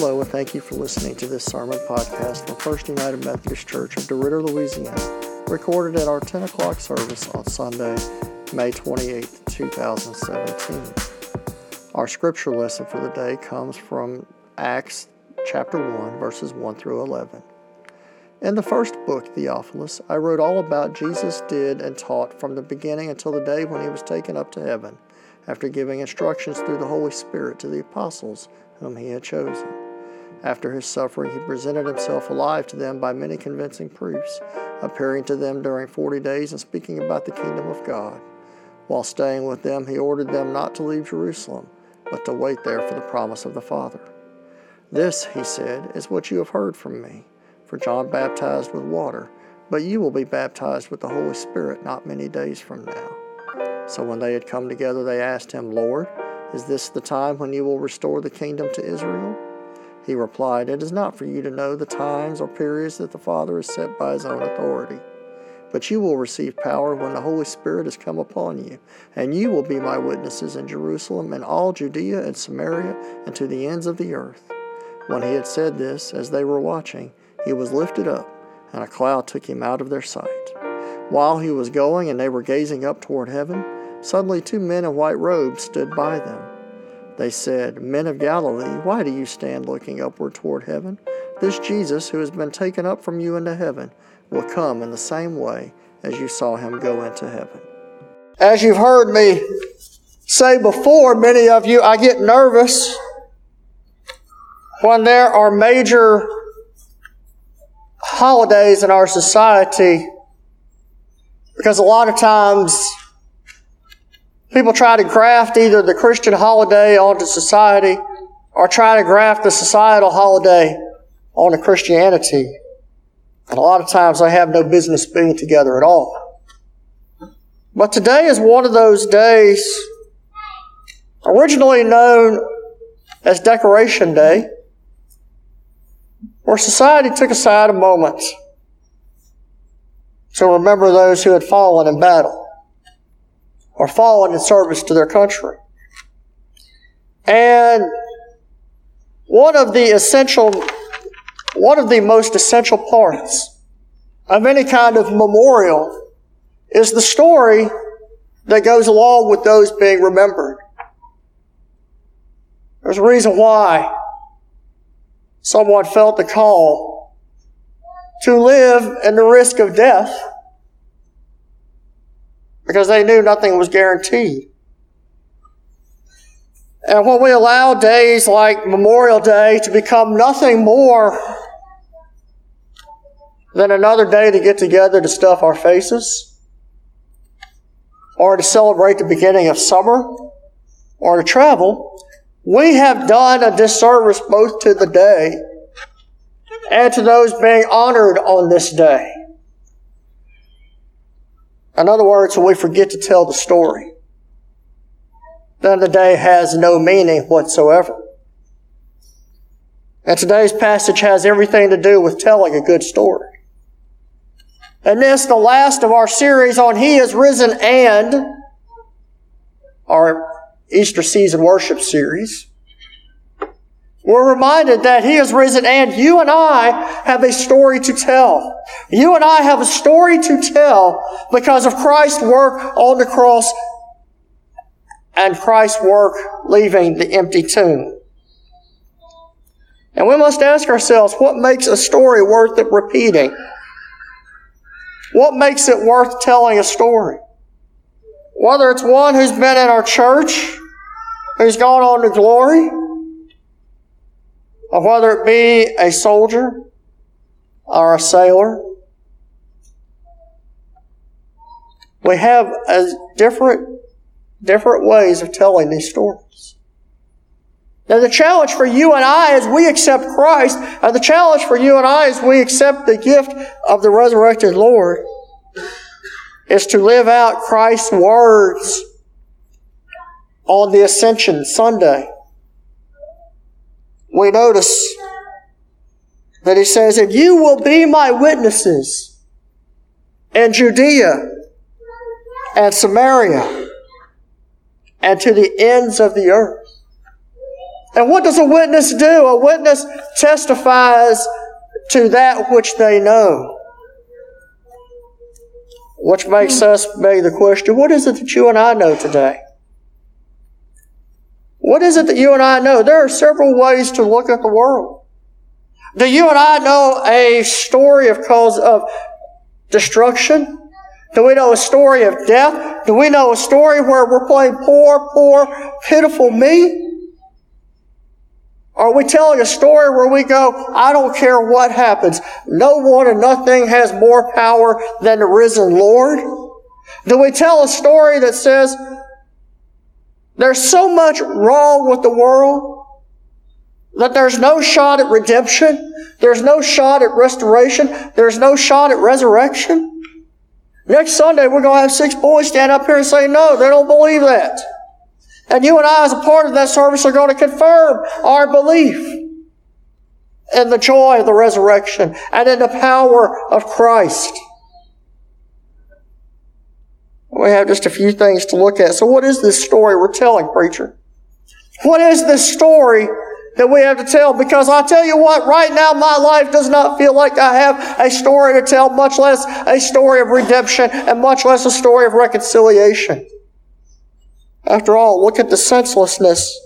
Hello, and thank you for listening to this sermon podcast from First United Methodist Church of DeRidder, Louisiana, recorded at our 10 o'clock service on Sunday, May 28, 2017. Our scripture lesson for the day comes from Acts chapter 1, verses 1 through 11. In the first book, Theophilus, I wrote all about Jesus did and taught from the beginning until the day when he was taken up to heaven, after giving instructions through the Holy Spirit to the apostles whom he had chosen. After his suffering, he presented himself alive to them by many convincing proofs, appearing to them during forty days and speaking about the kingdom of God. While staying with them, he ordered them not to leave Jerusalem, but to wait there for the promise of the Father. This, he said, is what you have heard from me. For John baptized with water, but you will be baptized with the Holy Spirit not many days from now. So when they had come together, they asked him, Lord, is this the time when you will restore the kingdom to Israel? He replied, It is not for you to know the times or periods that the Father has set by his own authority. But you will receive power when the Holy Spirit has come upon you, and you will be my witnesses in Jerusalem and all Judea and Samaria and to the ends of the earth. When he had said this, as they were watching, he was lifted up, and a cloud took him out of their sight. While he was going and they were gazing up toward heaven, suddenly two men in white robes stood by them. They said, Men of Galilee, why do you stand looking upward toward heaven? This Jesus, who has been taken up from you into heaven, will come in the same way as you saw him go into heaven. As you've heard me say before, many of you, I get nervous when there are major holidays in our society because a lot of times people try to graft either the Christian holiday onto society or try to graft the societal holiday onto Christianity. And a lot of times they have no business being together at all. But today is one of those days originally known as Decoration Day where society took aside a moment to remember those who had fallen in battle or fallen in service to their country. And one of the essential, one of the most essential parts of any kind of memorial is the story that goes along with those being remembered. There's a reason why someone felt the call to live in the risk of death because they knew nothing was guaranteed. And when we allow days like Memorial Day to become nothing more than another day to get together to stuff our faces, or to celebrate the beginning of summer, or to travel, we have done a disservice both to the day and to those being honored on this day. In other words, we forget to tell the story, then the day has no meaning whatsoever. And today's passage has everything to do with telling a good story. And this, the last of our series on He is Risen and our Easter season worship series, we're reminded that He is risen and you and I have a story to tell. You and I have a story to tell because of Christ's work on the cross and Christ's work leaving the empty tomb. And we must ask ourselves, what makes a story worth it repeating? What makes it worth telling a story? Whether it's one who's been in our church, who's gone on to glory, or Uh, whether it be a soldier or a sailor, we have different, different ways of telling these stories. Now the challenge for you and I as we accept Christ, and the challenge for you and I as we accept the gift of the resurrected Lord, is to live out Christ's words on the Ascension Sunday. We notice that he says, And you will be my witnesses in Judea and Samaria and to the ends of the earth. And what does a witness do? A witness testifies to that which they know. Which makes us beg the question what is it that you and I know today? What is it that you and I know? There are several ways to look at the world. Do you and I know a story of cause of destruction? Do we know a story of death? Do we know a story where we're playing poor, poor, pitiful me? Are we telling a story where we go, I don't care what happens. No one and nothing has more power than the risen Lord? Do we tell a story that says, there's so much wrong with the world that there's no shot at redemption. There's no shot at restoration. There's no shot at resurrection. Next Sunday, we're going to have six boys stand up here and say, no, they don't believe that. And you and I, as a part of that service, are going to confirm our belief in the joy of the resurrection and in the power of Christ. We have just a few things to look at. So, what is this story we're telling, preacher? What is this story that we have to tell? Because I tell you what, right now my life does not feel like I have a story to tell, much less a story of redemption and much less a story of reconciliation. After all, look at the senselessness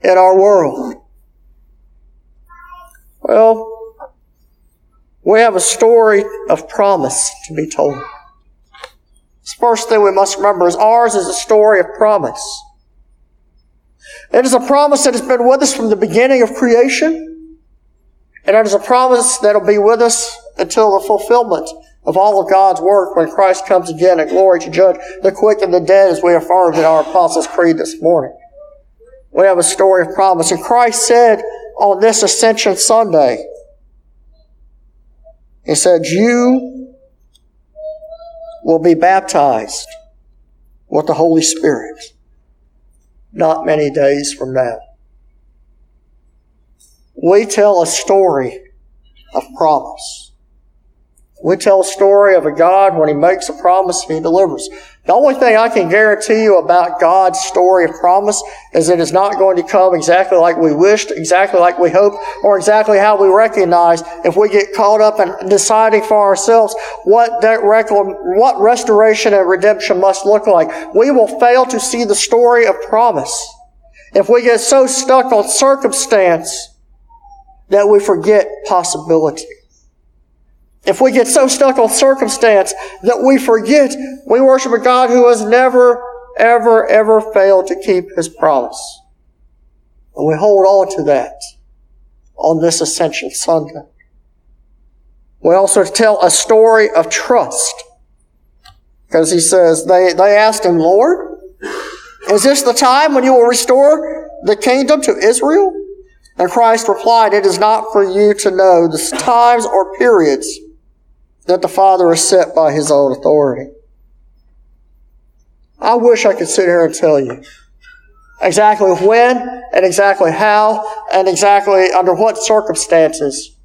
in our world. Well, we have a story of promise to be told. First thing we must remember is ours is a story of promise. It is a promise that has been with us from the beginning of creation, and it is a promise that will be with us until the fulfillment of all of God's work when Christ comes again in glory to judge the quick and the dead as we affirmed in our Apostles' Creed this morning. We have a story of promise. And Christ said on this Ascension Sunday, He said, You will be baptized with the Holy Spirit not many days from now. We tell a story of promise. We tell a story of a God when He makes a promise, He delivers. The only thing I can guarantee you about God's story of promise is it's not going to come exactly like we wished, exactly like we hoped, or exactly how we recognize if we get caught up in deciding for ourselves what that what restoration and redemption must look like. We will fail to see the story of promise if we get so stuck on circumstance that we forget possibility. If we get so stuck on circumstance that we forget we worship a God who has never, ever, ever failed to keep his promise. And we hold on to that on this Ascension Sunday. We also tell a story of trust. Because he says, they, they asked him, Lord, is this the time when you will restore the kingdom to Israel? And Christ replied, It is not for you to know the times or periods that the Father is set by His own authority. I wish I could sit here and tell you exactly when and exactly how and exactly under what circumstances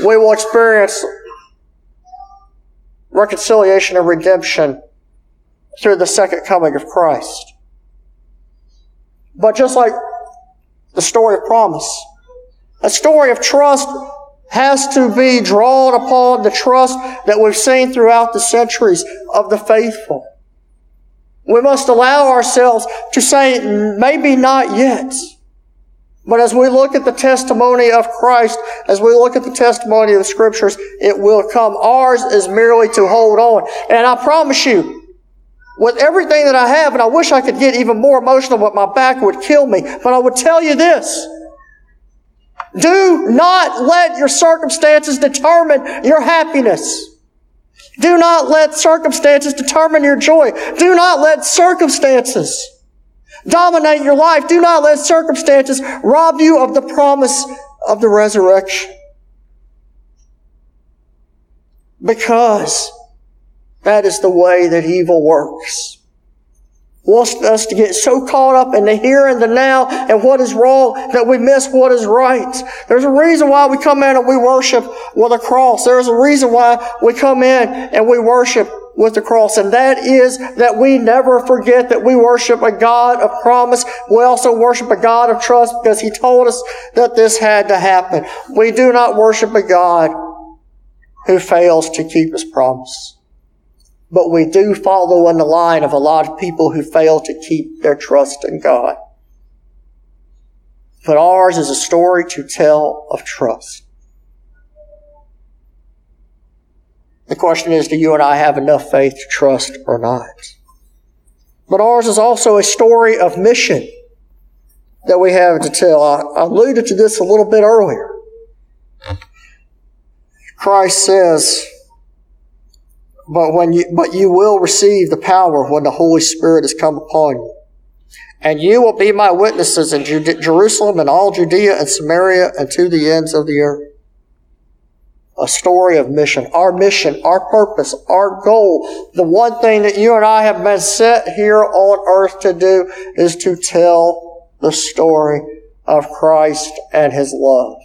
we will experience reconciliation and redemption through the second coming of Christ. But just like the story of promise, a story of trust has to be drawn upon the trust that we've seen throughout the centuries of the faithful. We must allow ourselves to say, maybe not yet. But as we look at the testimony of Christ, as we look at the testimony of the scriptures, it will come. Ours is merely to hold on. And I promise you, with everything that I have, and I wish I could get even more emotional, but my back would kill me, but I would tell you this. Do not let your circumstances determine your happiness. Do not let circumstances determine your joy. Do not let circumstances dominate your life. Do not let circumstances rob you of the promise of the resurrection. Because that is the way that evil works wants us to get so caught up in the here and the now and what is wrong that we miss what is right. There's a reason why we come in and we worship with a cross. There's a reason why we come in and we worship with the cross, and that is that we never forget that we worship a God of promise. We also worship a God of trust because He told us that this had to happen. We do not worship a God who fails to keep His promise. But we do follow in the line of a lot of people who fail to keep their trust in God. But ours is a story to tell of trust. The question is, do you and I have enough faith to trust or not? But ours is also a story of mission that we have to tell. I alluded to this a little bit earlier. Christ says, but when you, but you will receive the power when the Holy Spirit has come upon you. And you will be my witnesses in Jerusalem and all Judea and Samaria and to the ends of the earth a story of mission. Our mission, our purpose, our goal, the one thing that you and I have been set here on earth to do is to tell the story of Christ and His love.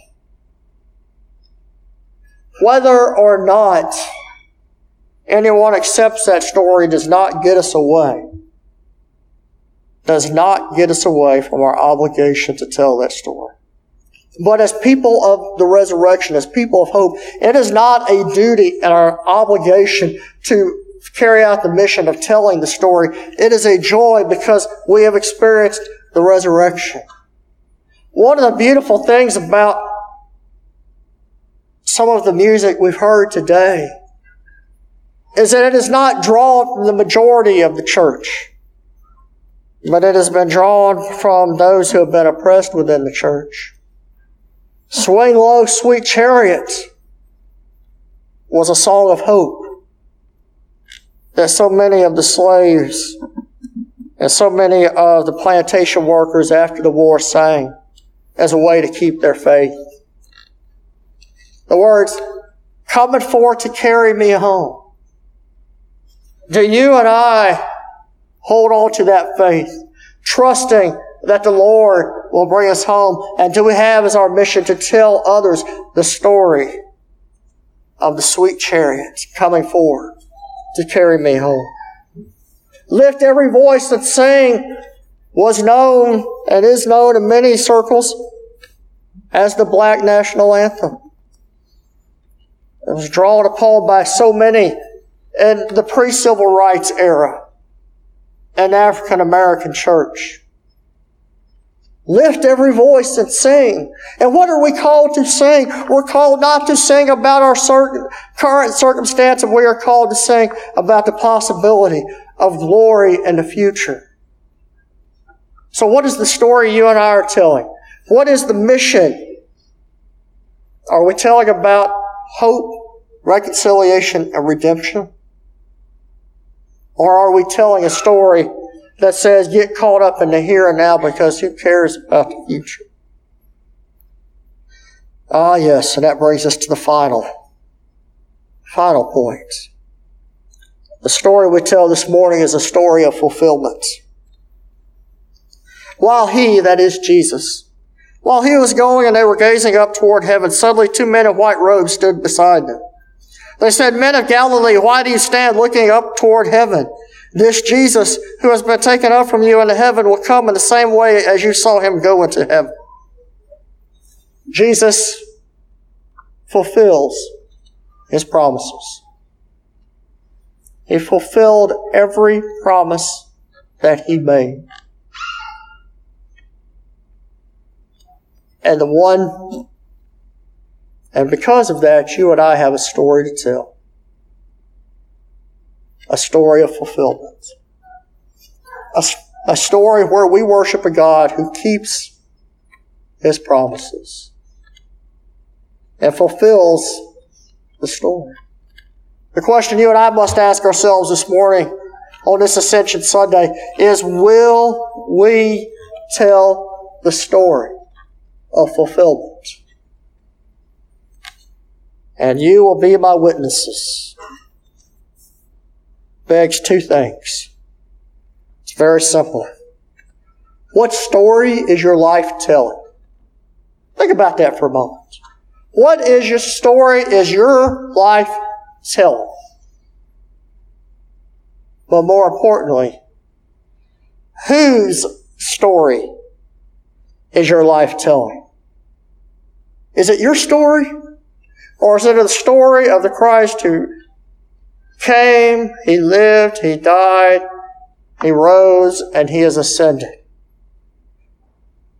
Whether or not anyone accepts that story does not get us away. Does not get us away from our obligation to tell that story. But as people of the resurrection, as people of hope, it is not a duty and our obligation to carry out the mission of telling the story. It is a joy because we have experienced the resurrection. One of the beautiful things about some of the music we've heard today is that it is not drawn from the majority of the church, but it has been drawn from those who have been oppressed within the church. Swing Low, Sweet Chariot was a song of hope that so many of the slaves and so many of the plantation workers after the war sang as a way to keep their faith. The words, coming forth to carry me home. Do you and I hold on to that faith, trusting that the Lord will bring us home? And do we have as our mission to tell others the story of the sweet chariot coming forward to carry me home? Lift every voice that sang was known and is known in many circles as the black national anthem. It was drawn upon by so many in the pre-civil rights era an African American church. Lift every voice and sing. And what are we called to sing? We're called not to sing about our certain current circumstance, we are called to sing about the possibility of glory in the future. So what is the story you and I are telling? What is the mission? Are we telling about hope, reconciliation, and redemption? Or are we telling a story that says get caught up in the here and now because who cares about the future? Ah, yes, and that brings us to the final, final point. The story we tell this morning is a story of fulfillment. While he, that is Jesus, while he was going and they were gazing up toward heaven, suddenly two men in white robes stood beside them. They said, Men of Galilee, why do you stand looking up toward heaven? This Jesus who has been taken up from you into heaven will come in the same way as you saw him go into heaven. Jesus fulfills his promises. He fulfilled every promise that he made. And the one, and because of that, you and I have a story to tell a story of fulfillment. A, a story where we worship a God who keeps his promises and fulfills the story. The question you and I must ask ourselves this morning on this Ascension Sunday is will we tell the story of fulfillment? And you will be my witnesses begs two things. It's very simple. What story is your life telling? Think about that for a moment. What is your story is your life telling? but more importantly, whose story is your life telling? Is it your story? Or is it the story of the Christ who came, he lived, he died, he rose, and he is ascended?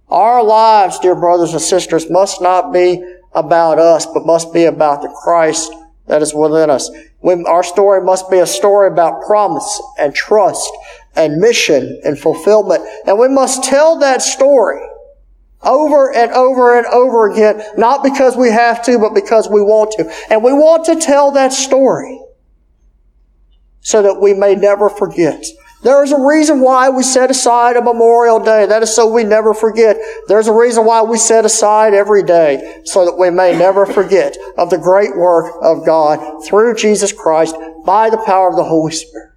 Our lives, dear brothers and sisters, must not be about us, but must be about the Christ that is within us. Our story must be a story about promise and trust and mission and fulfillment. And we must tell that story over and over and over again, not because we have to, but because we want to. And we want to tell that story so that we may never forget. There is a reason why we set aside a Memorial Day. That is so we never forget. There's a reason why we set aside every day so that we may never forget of the great work of God through Jesus Christ by the power of the Holy Spirit.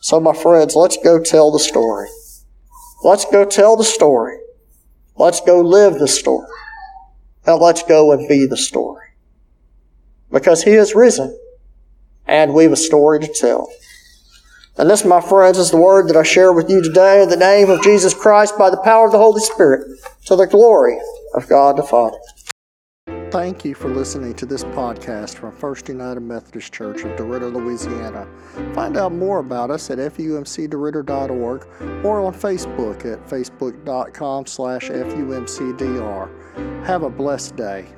So my friends, let's go tell the story. Let's go tell the story. Let's go live the story. And let's go and be the story. Because He is risen and we've a story to tell. And this, my friends, is the word that I share with you today in the name of Jesus Christ by the power of the Holy Spirit to the glory of God the Father. Thank you for listening to this podcast from First United Methodist Church of DeRidder, Louisiana. Find out more about us at fumcderidder.org or on Facebook at facebook.com slash fumcdr. Have a blessed day.